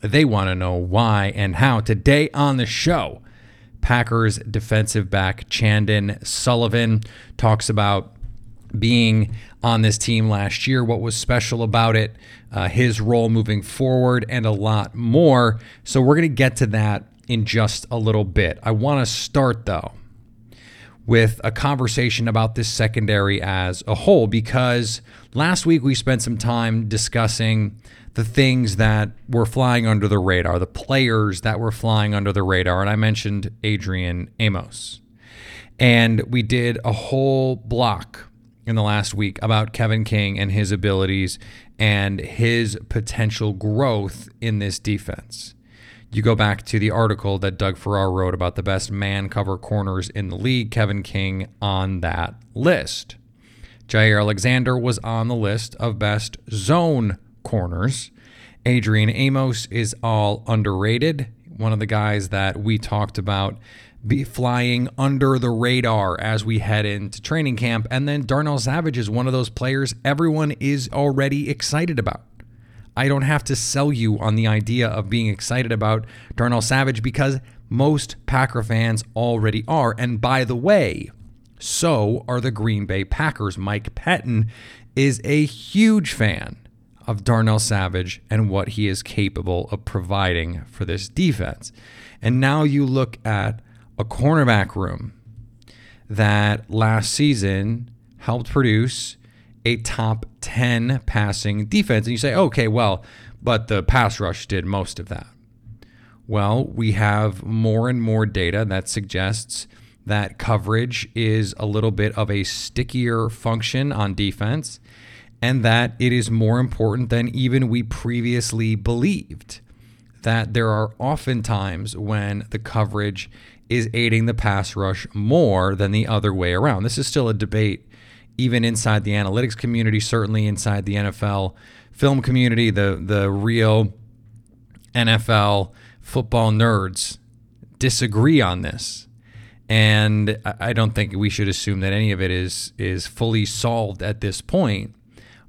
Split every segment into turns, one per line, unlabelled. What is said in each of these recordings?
they want to know why and how. Today on the show, Packers defensive back Chandon Sullivan talks about being on this team last year, what was special about it, uh, his role moving forward, and a lot more. So we're going to get to that in just a little bit. I want to start though with a conversation about this secondary as a whole because last week we spent some time discussing the things that were flying under the radar, the players that were flying under the radar. And I mentioned Adrian Amos. And we did a whole block in the last week about Kevin King and his abilities and his potential growth in this defense you go back to the article that Doug Farrar wrote about the best man cover corners in the league, Kevin King on that list. Jaire Alexander was on the list of best zone corners. Adrian Amos is all underrated. One of the guys that we talked about be flying under the radar as we head into training camp. And then Darnell Savage is one of those players everyone is already excited about. I don't have to sell you on the idea of being excited about Darnell Savage because most Packer fans already are. And by the way, so are the Green Bay Packers. Mike Pettine is a huge fan of Darnell Savage and what he is capable of providing for this defense. And now you look at a cornerback room that last season helped produce a top 10 passing defense. And you say, okay, well, but the pass rush did most of that. Well, we have more and more data that suggests that coverage is a little bit of a stickier function on defense and that it is more important than even we previously believed. That there are often times when the coverage is aiding the pass rush more than the other way around. This is still a debate even inside the analytics community, certainly inside the NFL film community, the the real NFL football nerds disagree on this. And I don't think we should assume that any of it is is fully solved at this point.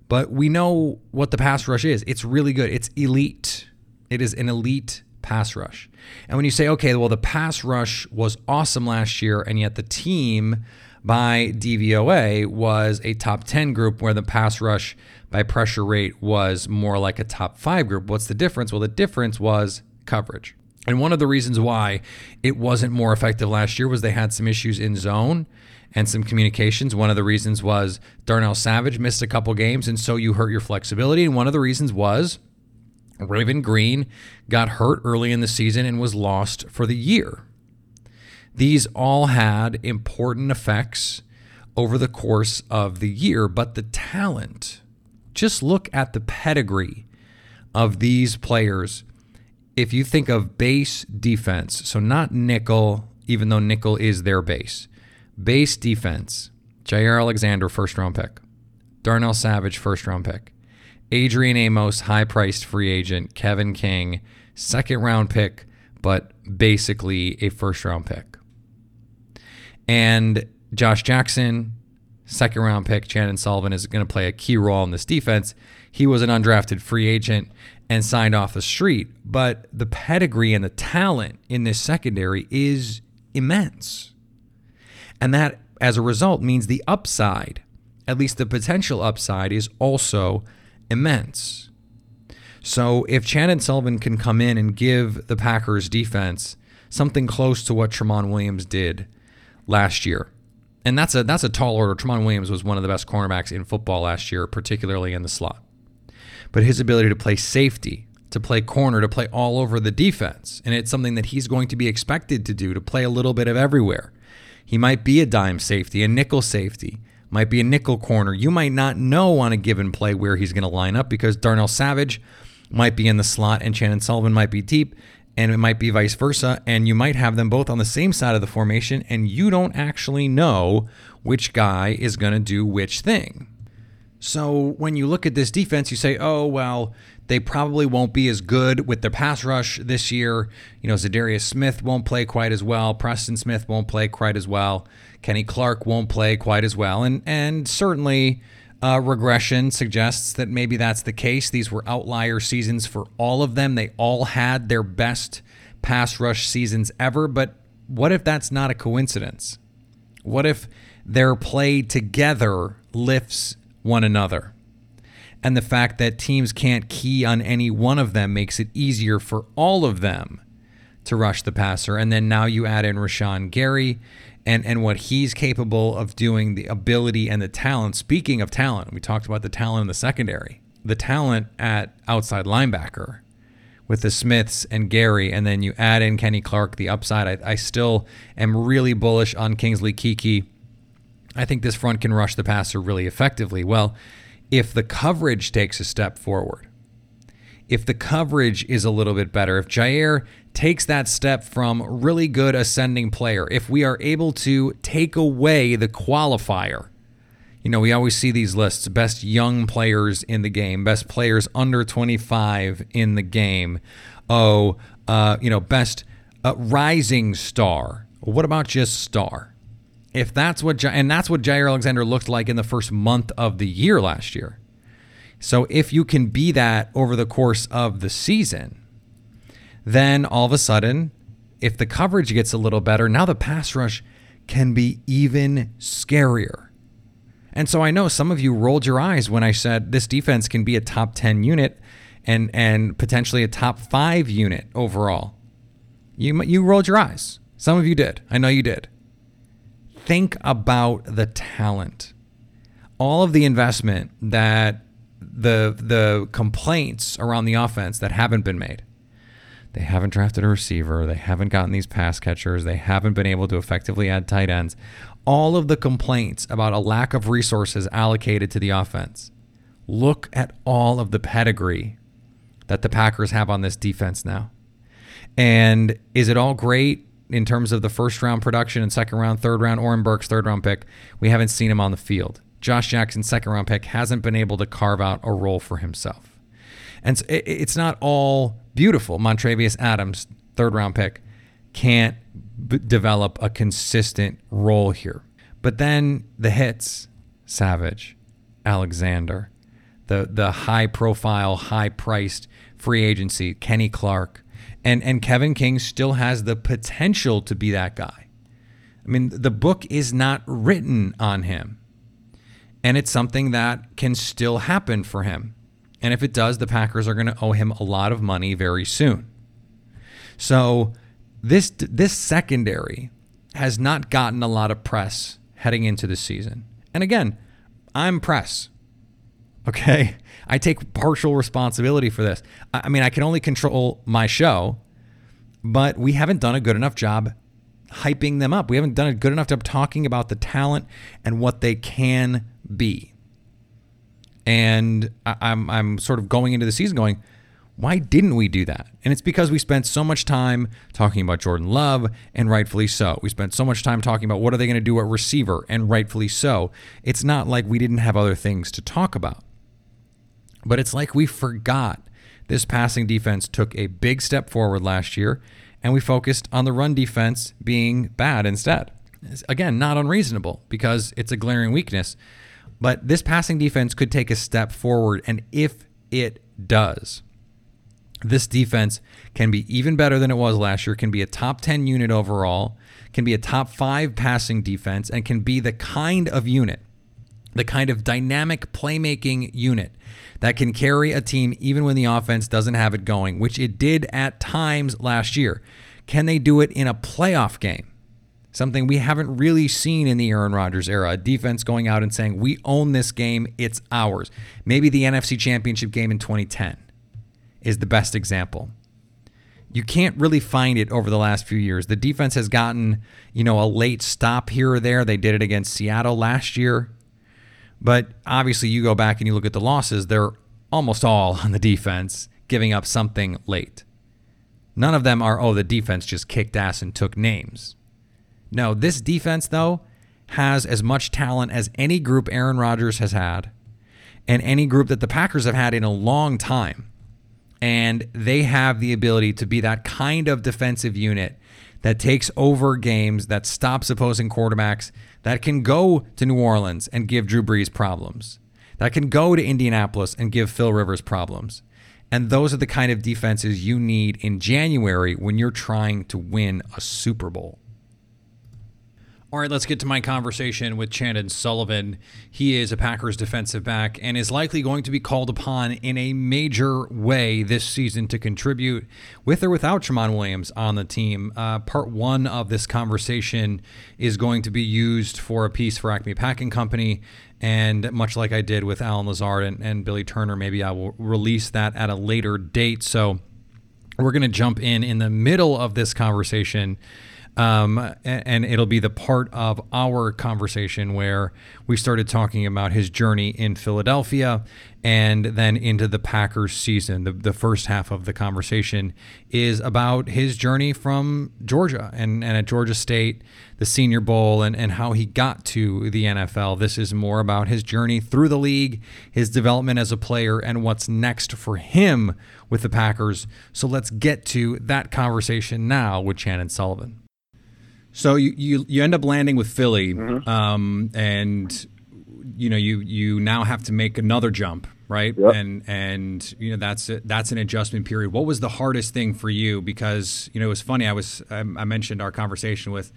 But we know what the pass rush is. It's really good. It's elite. It is an elite pass rush. And when you say, okay, well, the pass rush was awesome last year, and yet the team by DVOA was a top 10 group where the pass rush by pressure rate was more like a top five group. What's the difference? Well, the difference was coverage. And one of the reasons why it wasn't more effective last year was they had some issues in zone and some communications. One of the reasons was Darnell Savage missed a couple games, and so you hurt your flexibility. And one of the reasons was Raven Greene got hurt early in the season and was lost for the year. These all had important effects over the course of the year, but the talent, just look at the pedigree of these players. If you think of base defense, so not nickel, even though nickel is their base, base defense, Jaire Alexander, first round pick, Darnell Savage, first round pick, Adrian Amos, high priced free agent, Kevin King, second round pick, but basically a first round pick. And Josh Jackson, second round pick, Chandon Sullivan is going to play a key role in this defense. He was an undrafted free agent and signed off the street, but the pedigree and the talent in this secondary is immense. And that, as a result, means the upside, at least the potential upside, is also immense. So if Chandon Sullivan can come in and give the Packers defense something close to what Tramon Williams did last year, and that's a that's a tall order. Tramon Williams was one of the best cornerbacks in football last year, particularly in the slot. But his ability to play safety, to play corner, to play all over the defense, and it's something that he's going to be expected to do to play a little bit of everywhere. He might be a dime safety, a nickel safety, might be a nickel corner. You might not know on a given play where he's going to line up because Darnell Savage might be in the slot and Chandon Sullivan might be deep, and it might be vice versa. And you might have them both on the same side of the formation, and you don't actually know which guy is going to do which thing. So when you look at this defense, you say, oh, well, they probably won't be as good with their pass rush this year. You know, Za'Darius Smith won't play quite as well. Preston Smith won't play quite as well. Kenny Clark won't play quite as well. And and certainly uh, regression suggests that maybe that's the case. These were outlier seasons for all of them. They all had their best pass rush seasons ever. But what if that's not a coincidence? What if their play together lifts one another? And the fact that teams can't key on any one of them makes it easier for all of them to rush the passer. And then now you add in Rashan Gary and, and what he's capable of doing, the ability and the talent. Speaking of talent, we talked about the talent in the secondary, the talent at outside linebacker with the Smiths and Gary, and then you add in Kenny Clark, the upside. I, I still am really bullish on Kingsley Keke. I think this front can rush the passer really effectively. Well, if the coverage takes a step forward, if the coverage is a little bit better, if Jaire takes that step from really good ascending player, if we are able to take away the qualifier, you know, we always see these lists best young players in the game, best players under 25 in the game. Oh, uh, you know, best uh, rising star. What about just star? If that's what and that's what Jaire Alexander looked like in the first month of the year last year. So if you can be that over the course of the season, then all of a sudden, if the coverage gets a little better, now the pass rush can be even scarier. And so I know some of you rolled your eyes when I said this defense can be a top 10 unit and and potentially a top 5 unit overall. You you rolled your eyes. Some of you did. I know you did think about the talent, all of the investment that the the complaints around the offense that haven't been made. They haven't drafted a receiver. They haven't gotten these pass catchers. They haven't been able to effectively add tight ends. All of the complaints about a lack of resources allocated to the offense. Look at all of the pedigree that the Packers have on this defense now. And is it all great? In terms of the first round production and second round, third round, Oren Burks, third round pick, we haven't seen him on the field. Josh Jackson, second round pick, hasn't been able to carve out a role for himself. And it's not all beautiful. Montravius Adams, third round pick, can't b- develop a consistent role here. But then the hits, Savage, Alexander, the the high profile, high priced free agency, Kenny Clark, and and Kevin King still has the potential to be that guy. I mean, the book is not written on him. And it's something that can still happen for him. And if it does, the Packers are going to owe him a lot of money very soon. So, this this secondary has not gotten a lot of press heading into the season. And again, I'm press. Okay. I take partial responsibility for this. I mean, I can only control my show, but we haven't done a good enough job hyping them up. We haven't done a good enough job talking about the talent and what they can be. And I'm, I'm sort of going into the season going, why didn't we do that? And it's because we spent so much time talking about Jordan Love, and rightfully so. We spent so much time talking about what are they going to do at receiver, and rightfully so. It's not like we didn't have other things to talk about. But it's like we forgot this passing defense took a big step forward last year, and we focused on the run defense being bad instead. Again, not unreasonable because it's a glaring weakness. But this passing defense could take a step forward, and if it does, this defense can be even better than it was last year, can be a top 10 unit overall, can be a top five passing defense, and can be the kind of unit the kind of dynamic playmaking unit that can carry a team even when the offense doesn't have it going, which it did at times last year. Can they do it in a playoff game? Something we haven't really seen in the Aaron Rodgers era. A defense going out and saying, We own this game, it's ours. Maybe the NFC Championship game in 2010 is the best example. You can't really find it over the last few years. The defense has gotten, you know, a late stop here or there. They did it against Seattle last year. But obviously, you go back and you look at the losses, they're almost all on the defense, giving up something late. None of them are, oh, the defense just kicked ass and took names. No, this defense, though, has as much talent as any group Aaron Rodgers has had and any group that the Packers have had in a long time. And they have the ability to be that kind of defensive unit that takes over games, that stops opposing quarterbacks, that can go to New Orleans and give Drew Brees problems, that can go to Indianapolis and give Phil Rivers problems. And those are the kind of defenses you need in January when you're trying to win a Super Bowl. All right, let's get to my conversation with Chandon Sullivan. He is a Packers defensive back and is likely going to be called upon in a major way this season to contribute with or without Tramon Williams on the team. Uh, part one of this conversation is going to be used for a piece for Acme Packing Company. And much like I did with Allen Lazard and, and Billy Turner, maybe I will release that at a later date. So we're going to jump in in the middle of this conversation um, and it'll be the part of our conversation where we started talking about his journey in Philadelphia and then into the Packers season. The, the first half of the conversation is about his journey from Georgia and, and at Georgia State, the Senior Bowl, and, and how he got to the NFL. This is more about his journey through the league, his development as a player, and what's next for him with the Packers. So let's get to that conversation now with Chandon Sullivan. So you, you you end up landing with Philly, mm-hmm. um, and you know you you now have to make another jump, right?
Yep.
And and you know that's a, that's an adjustment period. What was the hardest thing for you? Because you know it was funny. I was I, I mentioned our conversation with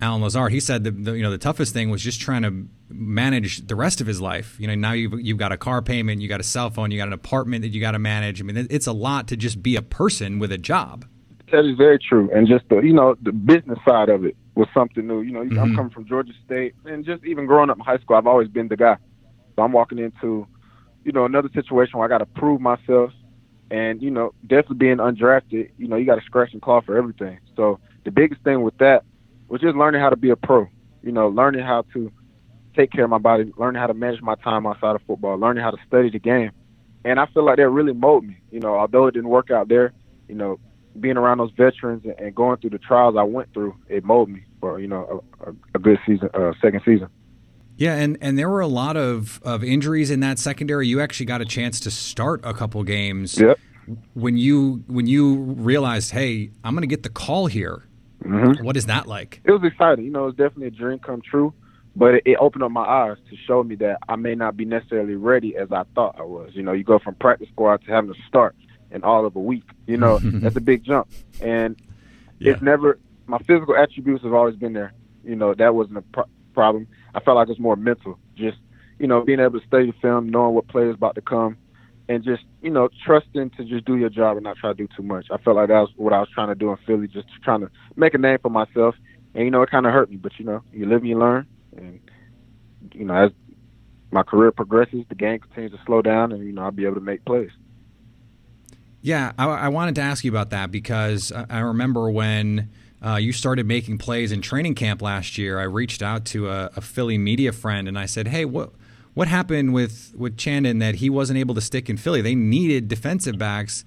Allen Lazard. He said the, the, you know the toughest thing was just trying to manage the rest of his life. You know now you've you've got a car payment, you got a cell phone, you got an apartment that you got to manage. I mean it's a lot to just be a person with a job.
That is very true, and just the you know the business side of it was something new. You know, mm-hmm. I'm coming from Georgia State, and just even growing up in high school, I've always been the guy. So I'm walking into, you know, another situation where I got to prove myself, and you know, definitely being undrafted, you know, you got to scratch and claw for everything. So the biggest thing with that was just learning how to be a pro. You know, learning how to take care of my body, learning how to manage my time outside of football, learning how to study the game. And I feel like that really molded me. You know, although it didn't work out there, you know, being around those veterans and going through the trials I went through, it molded me for you know a, a good season, uh, second season.
Yeah, and, and there were a lot of, of injuries in that secondary. You actually got a chance to start a couple games.
Yep.
When you when you realized, hey, I'm going to get the call here.
Mm-hmm.
What is that like?
It was exciting. You know, it was definitely a dream come true, but it, it opened up my eyes to show me that I may not be necessarily ready as I thought I was. You know, you go from practice squad to having to start in all of a week. You know, that's a big jump. And yeah. it's never my physical attributes have always been there. You know, that wasn't a pro- problem. I felt like it was more mental. Just you know, being able to study the film, knowing what players about to come, and just you know, trusting to just do your job and not try to do too much. I felt like that was what I was trying to do in Philly, just trying to make a name for myself. And you know, it kind of hurt me, but you know, you live and you learn. And you know, as my career progresses, the game continues to slow down, and you know, I'll be able to make plays.
Yeah, I, I, wanted to ask you about that because I remember when uh, you started making plays in training camp last year. I reached out to a, a, Philly media friend and I said, "Hey, what what happened with with Chandon that he wasn't able to stick in Philly? They needed defensive backs."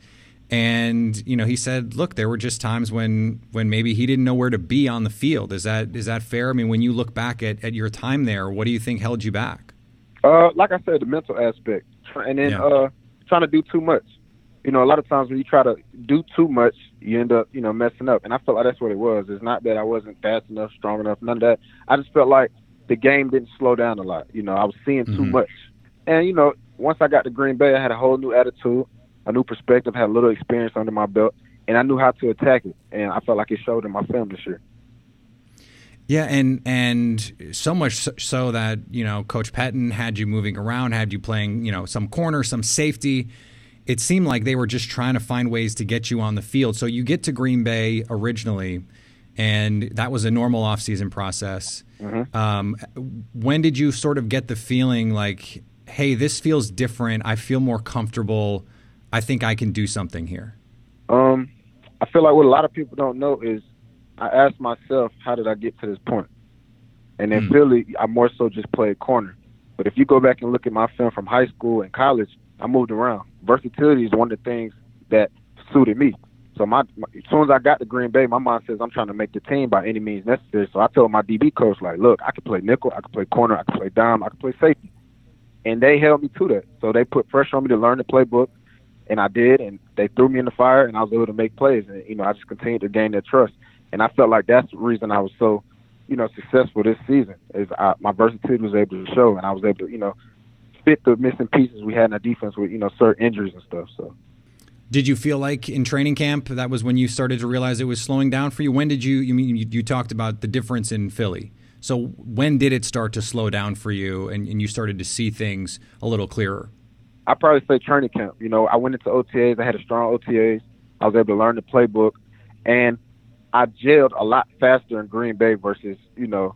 And you know, he said, "Look, there were just times when when maybe he didn't know where to be on the field. Is that is that fair? I mean, when you look back at, at your time there, what do you think held you back?"
Uh, like I said, the mental aspect, and then yeah. uh, trying to do too much you know, a lot of times when you try to do too much, you end up, you know, messing up. And I felt like that's what it was. It's not that I wasn't fast enough, strong enough, none of that. I just felt like the game didn't slow down a lot. You know, I was seeing mm-hmm. too much. And, you know, once I got to Green Bay, I had a whole new attitude, a new perspective, had a little experience under my belt, and I knew how to attack it. And I felt like it showed in my film this year.
Yeah, and and so much so that you know Coach Pettine had you moving around, had you playing you know some corner, some safety. It seemed like they were just trying to find ways to get you on the field. So you get to Green Bay originally, and that was a normal offseason process. Mm-hmm. Um, when did you sort of get the feeling like, hey, this feels different. I feel more comfortable. I think I can do something here.
Um, I feel like what a lot of people don't know is I asked myself, how did I get to this point? And in mm. Philly, I more so just played corner. But if you go back and look at my film from high school and college, I moved around. Versatility is one of the things that suited me. So my, my, as soon as I got to Green Bay, my mind says I'm trying to make the team by any means necessary. So I told my DB coach like, look, I can play nickel, I can play corner, I can play dime, I can play safety, and they held me to that. So they put pressure on me to learn the playbook, and I did, and they threw me in the fire, and I was able to make plays, and you know I just continued to gain their trust, and I felt like that's the reason I was so, you know, successful this season is I, my versatility was able to show, and I was able to, you know, fit the missing pieces we had in the defense with you know certain injuries and stuff. So.
Did you feel like in training camp that was when you started to realize it was slowing down for you? When did you? You mean you, you talked about the difference in Philly. So when did it start to slow down for you, and, and you started to see things a little clearer?
I probably say training camp. You know, I went into OTAs. I had a strong OTAs. I was able to learn the playbook, and I gelled a lot faster in Green Bay versus you know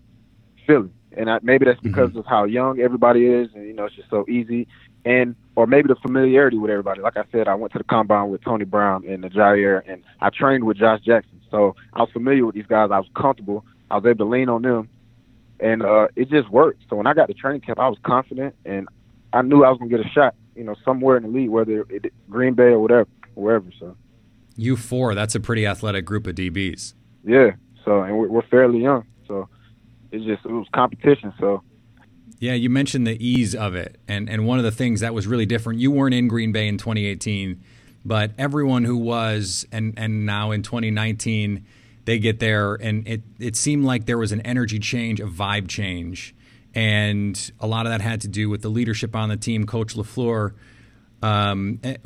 Philly. And I, maybe that's because mm-hmm. of how young everybody is, and you know it's just so easy. And or maybe the familiarity with everybody. Like I said, I went to the combine with Tony Brown and the Jaire, and I trained with Josh Jackson. So I was familiar with these guys. I was comfortable. I was able to lean on them, and uh, it just worked. So when I got to training camp, I was confident, and I knew I was gonna get a shot. You know, somewhere in the league, whether it, Green Bay or whatever, wherever. So
you four, that's a pretty athletic group of DBs.
Yeah. So and we're, we're fairly young, so it's just it was competition. So
yeah, you mentioned the ease of it, and and one of the things that was really different. You weren't in Green Bay in 2018, but everyone who was, and and now in 2019, they get there, and it it seemed like there was an energy change, a vibe change, and a lot of that had to do with the leadership on the team, Coach LaFleur. Um, eh,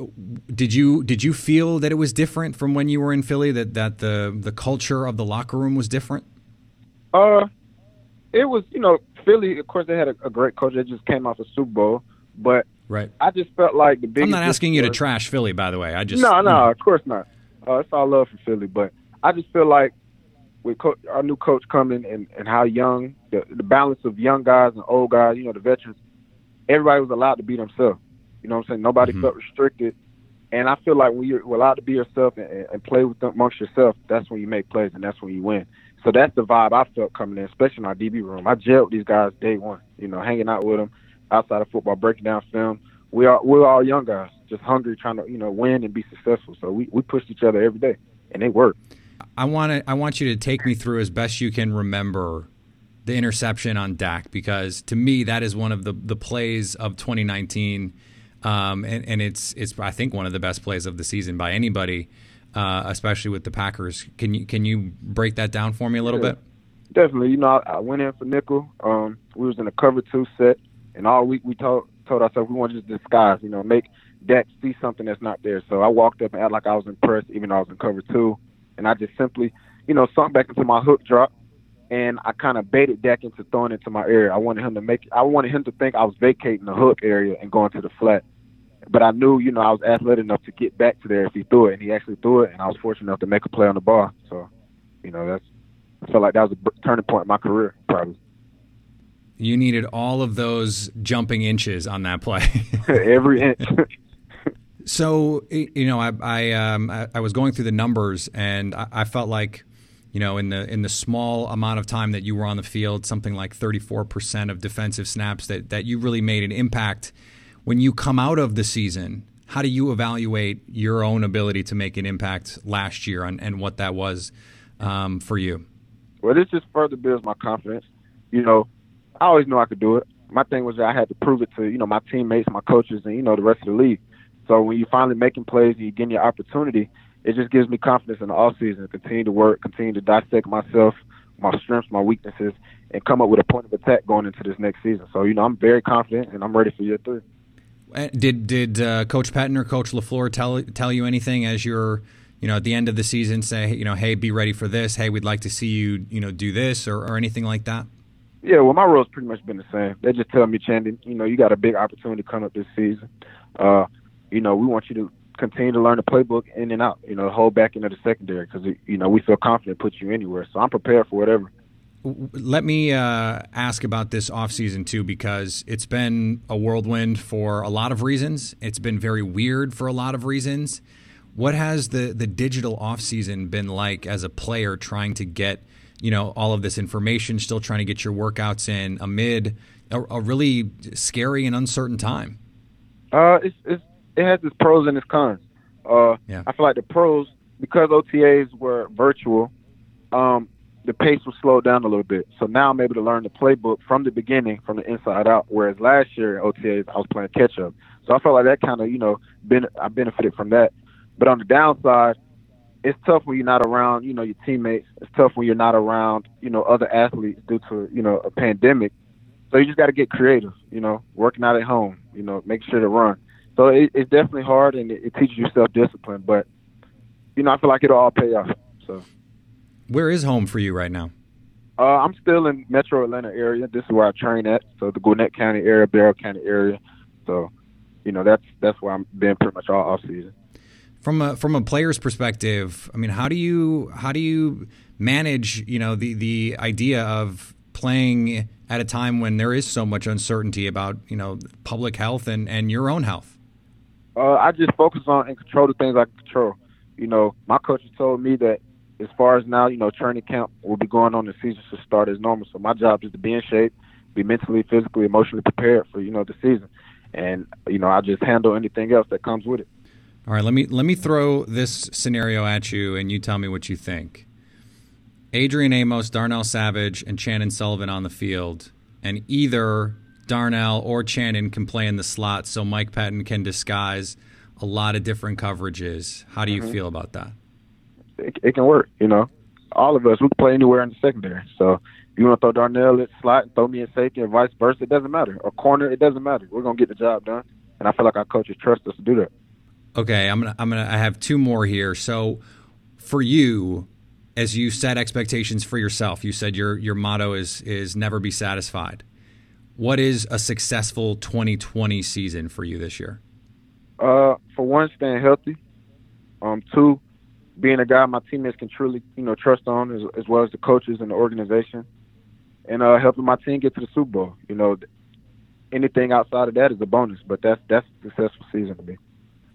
did you did you feel that it was different from when you were in Philly? That that the the culture of the locker room was different?
Uh, it was you know Philly, of course, they had a, a great coach that just came off a Super Bowl, but
right.
I just felt like the big.
I'm not asking you to trash Philly, by the way. I just
no, no,
you know.
of course not. Uh, it's all love for Philly, but I just feel like with co- our new coach coming and, and how young the, the balance of young guys and old guys, you know, the veterans, everybody was allowed to be themselves. You know what I'm saying? Nobody mm-hmm. felt restricted. And I feel like when you're allowed to be yourself and, and play with them amongst yourself, that's when you make plays and that's when you win. So that's the vibe I felt coming in, especially in our DB room. I gelled these guys day one, you know, hanging out with them outside of football, breaking down film. We are we're all young guys, just hungry, trying to you know win and be successful. So we we pushed each other every day, and it worked.
I want to I want you to take me through as best you can remember the interception on Dak because to me that is one of the the plays of 2019, um, and, and it's it's I think one of the best plays of the season by anybody uh, especially with the Packers. Can you can you break that down for me a little yeah, bit?
Definitely. You know, I, I, went in for nickel. Um, we was in a cover two set, and all week we told told ourselves we want to just disguise. You know, make Dak see something that's not there. So I walked up and acted like I was impressed, even though I was in cover two, and I just simply, you know, sunk back into my hook drop. And I kind of baited Dak into throwing into my area. I wanted him to make. I wanted him to think I was vacating the hook area and going to the flat but I knew, you know, I was athletic enough to get back to there if he threw it, and he actually threw it, and I was fortunate enough to make a play on the ball. So, you know, that's I felt like that was a turning point in my career, probably.
You needed all of those jumping inches on that play.
Every inch.
so, you know, I I, um, I was going through the numbers, and I, I felt like you know, in the in the small amount of time that you were on the field, something like 34% of defensive snaps that that you really made an impact when you come out of the season, how do you evaluate your own ability to make an impact last year and, and what that was um, for you?
Well, this just further builds my confidence. You know, I always knew I could do it. My thing was that I had to prove it to, you know, my teammates, my coaches, and, you know, the rest of the league. So when you're finally making plays and you're getting your opportunity, it just gives me confidence in the off season to continue to work, continue to dissect myself, my strengths, my weaknesses, and come up with a point of attack going into this next season. So, you know, I'm very confident and I'm ready for year three.
Did did uh, Coach Pettine or Coach LaFleur tell tell you anything as you're you know, at the end of the season, say, you know, hey, be ready for this. Hey, we'd like to see you, you know, do this or, or anything like that?
Yeah, well, my role's pretty much been the same. They just tell me, Chandon, you know, you got a big opportunity coming up this season. Uh, you know, we want you to continue to learn the playbook in and out. You know, hold back into the secondary because you know we feel confident put you anywhere. So I'm prepared for whatever.
Let me uh, ask about this offseason too, because it's been a whirlwind for a lot of reasons. It's been very weird for a lot of reasons. What has the the digital offseason been like as a player trying to get you know all of this information, still trying to get your workouts in amid a, a really scary and uncertain time?
Uh, it's, it's it has its pros and its cons. Uh, yeah. I feel like the pros because OTAs were virtual. Um, the pace was slowed down a little bit. So now I'm able to learn the playbook from the beginning, from the inside out. Whereas last year at OTAs, I was playing catch up. So I felt like that kind of, you know, ben- I benefited from that. But on the downside, it's tough when you're not around, you know, your teammates. It's tough when you're not around, you know, other athletes due to, you know, a pandemic. So you just got to get creative, you know, working out at home, you know, make sure to run. So it, it's definitely hard and it, it teaches you self discipline. But, you know, I feel like it'll all pay off. So.
Where is home for you right now?
Uh, I'm still in Metro Atlanta area. This is where I train at, so the Gwinnett County area, Barrow County area. So, you know, that's that's where I'm been pretty much all off season.
From a from a player's perspective, I mean, how do you how do you manage, you know, the the idea of playing at a time when there is so much uncertainty about, you know, public health and and your own health?
Uh, I just focus on and control the things I can control. You know, my coach told me that as far as now, you know, training camp will be going on. The season should start as normal. So my job is to be in shape, be mentally, physically, emotionally prepared for you know the season, and you know I just handle anything else that comes with it.
All right, let me let me throw this scenario at you, and you tell me what you think. Adrian Amos, Darnell Savage, and Chandon Sullivan on the field, and either Darnell or Chandon can play in the slot, so Mike Pettine can disguise a lot of different coverages. How do you mm-hmm. feel about that?
It, it can work. You know, all of us we can play anywhere in the secondary. So if you want to throw Darnell at slot and throw me in safety and vice versa, it doesn't matter. Or corner, it doesn't matter. We're gonna get the job done, and I feel like our coaches trust us to do that.
Okay, I'm gonna I'm gonna I have two more here. So for you, as you set expectations for yourself, you said your your motto is is never be satisfied. What is a successful 2020 season for you this year?
Uh, for one, staying healthy. Um, two, being a guy my teammates can truly, you know, trust on, as, as well as the coaches and the organization, and uh, helping my team get to the Super Bowl. You know, anything outside of that is a bonus, but that's that's a successful season to me.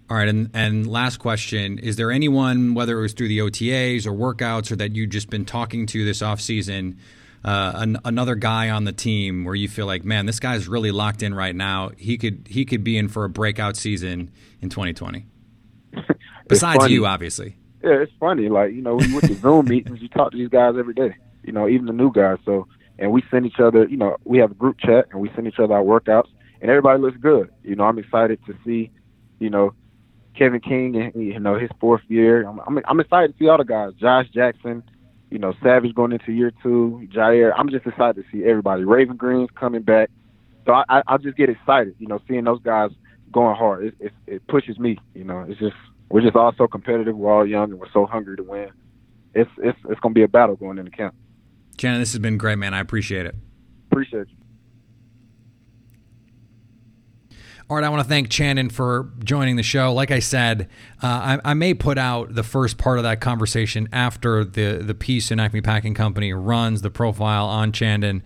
All right, and and last question: Is there anyone, whether it was through the OTAs or workouts, or that you've just been talking to this off season, uh, an, another guy on the team where you feel like, man, this guy's really locked in right now. He could he could be in for a breakout season in 2020. Besides you, obviously
yeah, it's funny. Like you know, we went to Zoom meetings, you talk to these guys every day. You know, even the new guys. So, and we send each other. You know, we have a group chat and we send each other our workouts, and everybody looks good. You know, I'm excited to see. You know, Kevin King and you know his fourth year. I'm, I'm I'm excited to see all the guys. Josh Jackson. You know, Savage going into year two. Jaire. I'm just excited to see everybody. Raven Greene's coming back. So I, I, I just get excited. You know, seeing those guys going hard. It, it, it pushes me. You know, it's just we're just all so competitive. We're all young and we're so hungry to win. It's it's it's gonna be a battle going into camp.
Chandon, this has been great, man. I appreciate it.
Appreciate you.
All right, I want to thank Chandon for joining the show. Like I said, uh, I, I, may put out the first part of that conversation after the the piece in Acme Packing Company runs the profile on Chandon.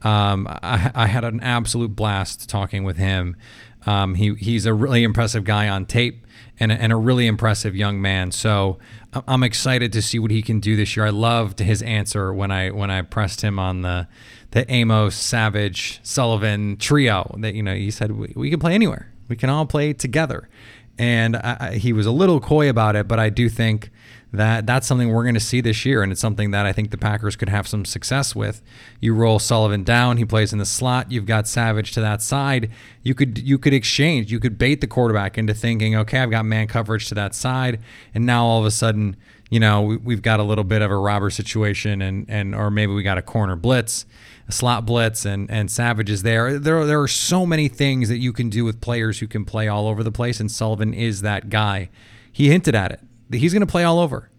Um, I, I, had an absolute blast talking with him. Um, he he's a really impressive guy on tape and a, and a really impressive young man. So uh, I'm excited to see what he can do this year. I loved his answer when I when I pressed him on the the Amos Savage Sullivan trio. That you know he said we, we can play anywhere. We can all play together, and I, he was a little coy about it, but I do think that that's something we're going to see this year, and it's something that I think the Packers could have some success with. You roll Sullivan down; he plays in the slot. You've got Savage to that side. You could you could exchange. You could bait the quarterback into thinking, okay, I've got man coverage to that side, and now all of a sudden, you know, we, have got a little bit of a robber situation, and and or maybe we got a corner blitz, a slot blitz, and and Savage is there. There there are so many things that you can do with players who can play all over the place, and Sullivan is that guy. He hinted at it he's going to play all over,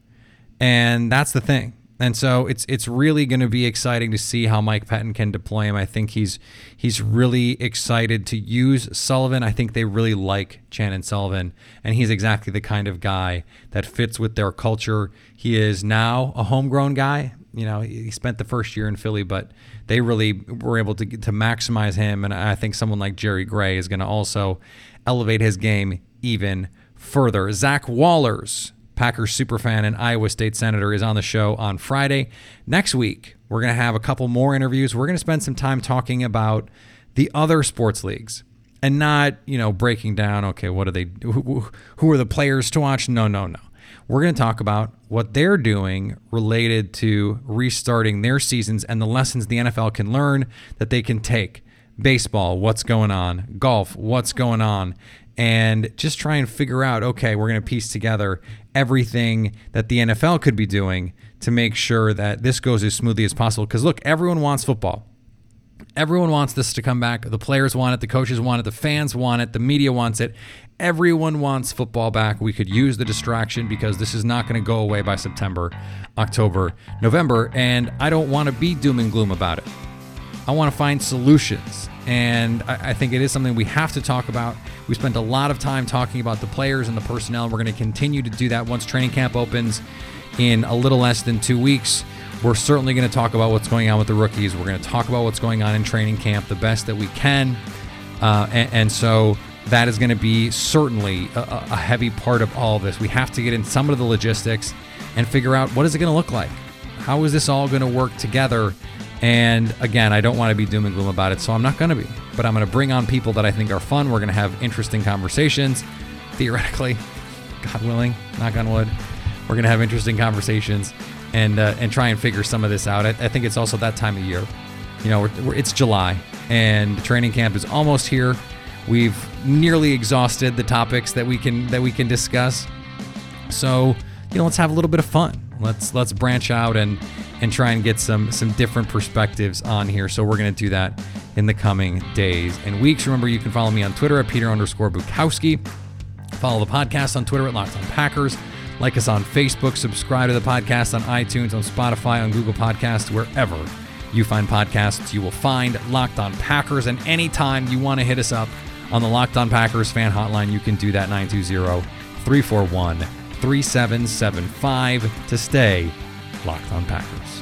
and that's the thing. And so it's it's really going to be exciting to see how Mike Pettine can deploy him. I think he's he's really excited to use Sullivan. I think they really like Chandon Sullivan, and he's exactly the kind of guy that fits with their culture. He is now a homegrown guy. You know, he spent the first year in Philly, but they really were able to to maximize him. And I think someone like Jerry Gray is going to also elevate his game even further. Zach Wahls Packers superfan and Iowa State Senator, is on the show on Friday. Next week, we're going to have a couple more interviews. We're going to spend some time talking about the other sports leagues and not, you know, breaking down, okay, what are they, who, who are the players to watch? No, no, no. We're going to talk about what they're doing related to restarting their seasons and the lessons the NFL can learn that they can take. Baseball, what's going on? Golf, what's going on? And just try and figure out okay, we're going to piece together everything that the NFL could be doing to make sure that this goes as smoothly as possible. Because look, everyone wants football. Everyone wants this to come back. The players want it, the coaches want it, the fans want it, the media wants it. Everyone wants football back. We could use the distraction because this is not going to go away by September, October, November. And I don't want to be doom and gloom about it. I want to find solutions. And I, I, think it is something we have to talk about. We spent a lot of time talking about the players and the personnel. and We're going to continue to do that once training camp opens in a little less than two weeks. We're certainly going to talk about what's going on with the rookies. We're going to talk about what's going on in training camp the best that we can. Uh, and, and, so that is going to be certainly a, a heavy part of all of this. We have to get in some of the logistics and figure out what is it going to look like? How is this all going to work together? And again, I don't want to be doom and gloom about it, so I'm not going to be. But I'm going to bring on people that I think are fun. We're going to have interesting conversations, theoretically, God willing, knock on wood. We're going to have interesting conversations and uh, and try and figure some of this out. I, I think it's also that time of year. You know, we're, we're, it's July and training camp is almost here. We've nearly exhausted the topics that we can that we can discuss. So, you know, let's have a little bit of fun. Let's let's branch out and and try and get some some different perspectives on here. So we're gonna do that in the coming days and weeks. Remember, you can follow me on Twitter at Peter underscore Bukowski. Follow the podcast on Twitter at Locked On Packers. Like us on Facebook. Subscribe to the podcast on iTunes, on Spotify, on Google Podcasts, wherever you find podcasts. You will find Locked On Packers. And anytime you want to hit us up on the Locked On Packers fan hotline, you can do that 920 341 3775 to stay locked on Packers.